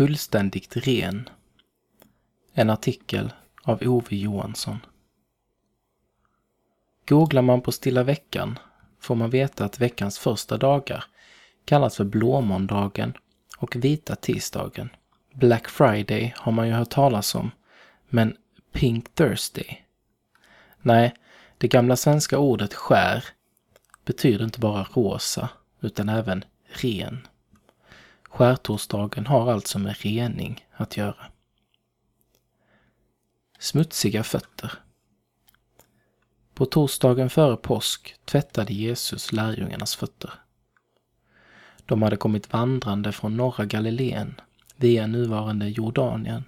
Fullständigt ren. En artikel av Ove Johansson. Googlar man på Stilla veckan får man veta att veckans första dagar kallas för blåmåndagen och vita tisdagen. Black Friday har man ju hört talas om, men Pink Thursday? Nej, det gamla svenska ordet skär betyder inte bara rosa, utan även ren. Skärtorsdagen har alltså med rening att göra. Smutsiga fötter. På torsdagen före påsk tvättade Jesus lärjungarnas fötter. De hade kommit vandrande från norra Galileen via nuvarande Jordanien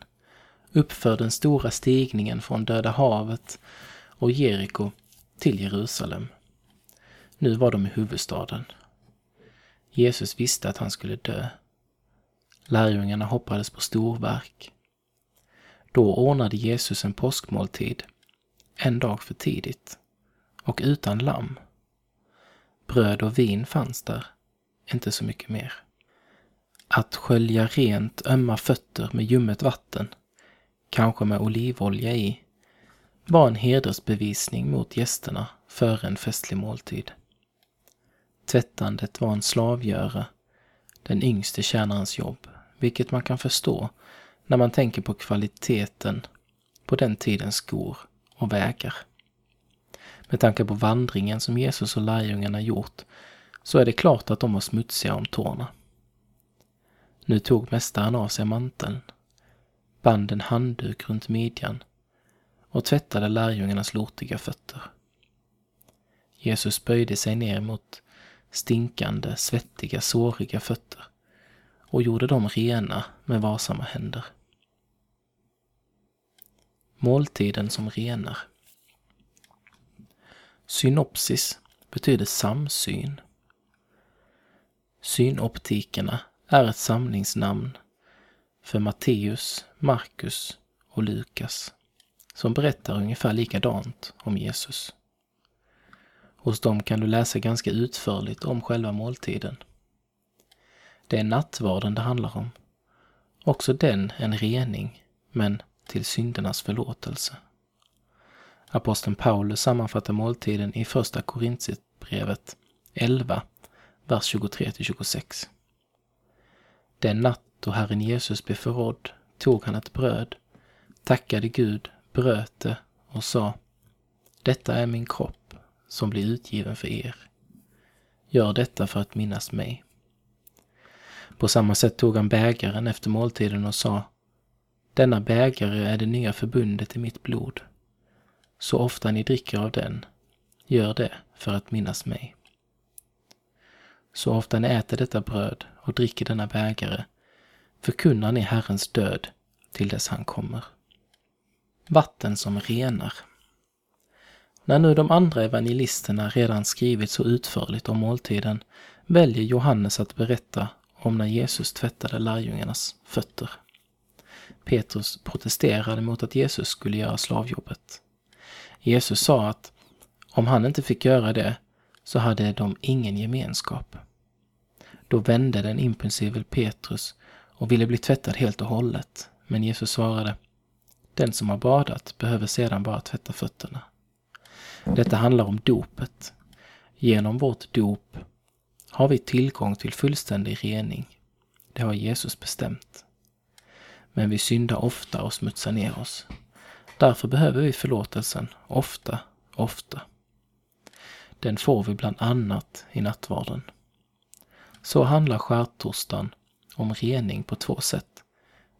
uppför den stora stigningen från Döda havet och Jeriko till Jerusalem. Nu var de i huvudstaden. Jesus visste att han skulle dö. Lärjungarna hoppades på storverk. Då ordnade Jesus en påskmåltid, en dag för tidigt, och utan lamm. Bröd och vin fanns där, inte så mycket mer. Att skölja rent ömma fötter med ljummet vatten, kanske med olivolja i, var en hedersbevisning mot gästerna före en festlig måltid. Tvättandet var en slavgöra, den yngste tjänarens jobb, vilket man kan förstå när man tänker på kvaliteten på den tidens skor och vägar. Med tanke på vandringen som Jesus och lärjungarna gjort så är det klart att de var smutsiga om tårna. Nu tog mästaren av sig manteln, band en handduk runt midjan och tvättade lärjungarnas lortiga fötter. Jesus böjde sig ner mot stinkande, svettiga, såriga fötter och gjorde dem rena med varsamma händer. Måltiden som renar. Synopsis betyder samsyn. Synoptikerna är ett samlingsnamn för Matteus, Markus och Lukas som berättar ungefär likadant om Jesus. Hos dem kan du läsa ganska utförligt om själva måltiden. Det är nattvarden det handlar om. Också den en rening, men till syndernas förlåtelse. Aposteln Paulus sammanfattar måltiden i Första Korintierbrevet 11, vers 23-26. Den natt då Herren Jesus blev förrådd tog han ett bröd, tackade Gud, bröt det och sa Detta är min kropp som blir utgiven för er. Gör detta för att minnas mig. På samma sätt tog han bägaren efter måltiden och sa Denna bägare är det nya förbundet i mitt blod. Så ofta ni dricker av den, gör det för att minnas mig. Så ofta ni äter detta bröd och dricker denna bägare förkunnar ni Herrens död till dess han kommer. Vatten som renar. När nu de andra evangelisterna redan skrivit så utförligt om måltiden väljer Johannes att berätta om när Jesus tvättade lärjungarnas fötter. Petrus protesterade mot att Jesus skulle göra slavjobbet. Jesus sa att om han inte fick göra det så hade de ingen gemenskap. Då vände den impulsive Petrus och ville bli tvättad helt och hållet. Men Jesus svarade, den som har badat behöver sedan bara tvätta fötterna. Detta handlar om dopet. Genom vårt dop har vi tillgång till fullständig rening. Det har Jesus bestämt. Men vi syndar ofta och smutsar ner oss. Därför behöver vi förlåtelsen ofta, ofta. Den får vi bland annat i nattvarden. Så handlar skärtorsdagen om rening på två sätt,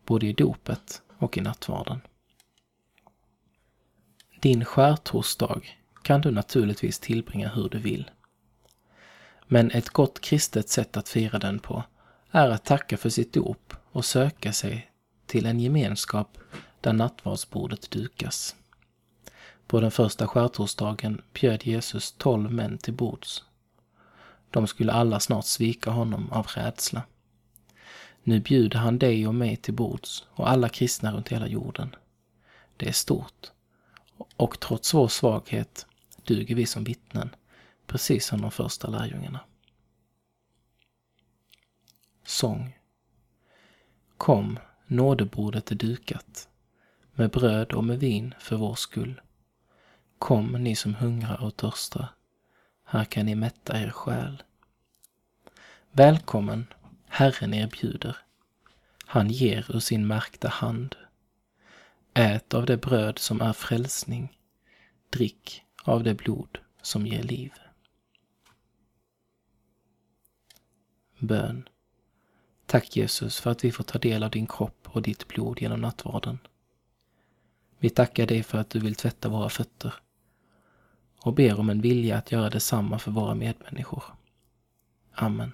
både i dopet och i nattvarden. Din skärtorsdag kan du naturligtvis tillbringa hur du vill. Men ett gott kristet sätt att fira den på är att tacka för sitt dop och söka sig till en gemenskap där nattvardsbordet dukas. På den första skärtorsdagen bjöd Jesus tolv män till bords. De skulle alla snart svika honom av rädsla. Nu bjuder han dig och mig till bords och alla kristna runt hela jorden. Det är stort. Och trots vår svaghet duger vi som vittnen, precis som de första lärjungarna. Sång. Kom, nådebordet är dukat, med bröd och med vin för vår skull. Kom, ni som hungrar och törstar, här kan ni mätta er själ. Välkommen, Herren erbjuder. Han ger ur sin märkta hand. Ät av det bröd som är frälsning. Drick av det blod som ger liv. Bön. Tack Jesus för att vi får ta del av din kropp och ditt blod genom nattvarden. Vi tackar dig för att du vill tvätta våra fötter och ber om en vilja att göra detsamma för våra medmänniskor. Amen.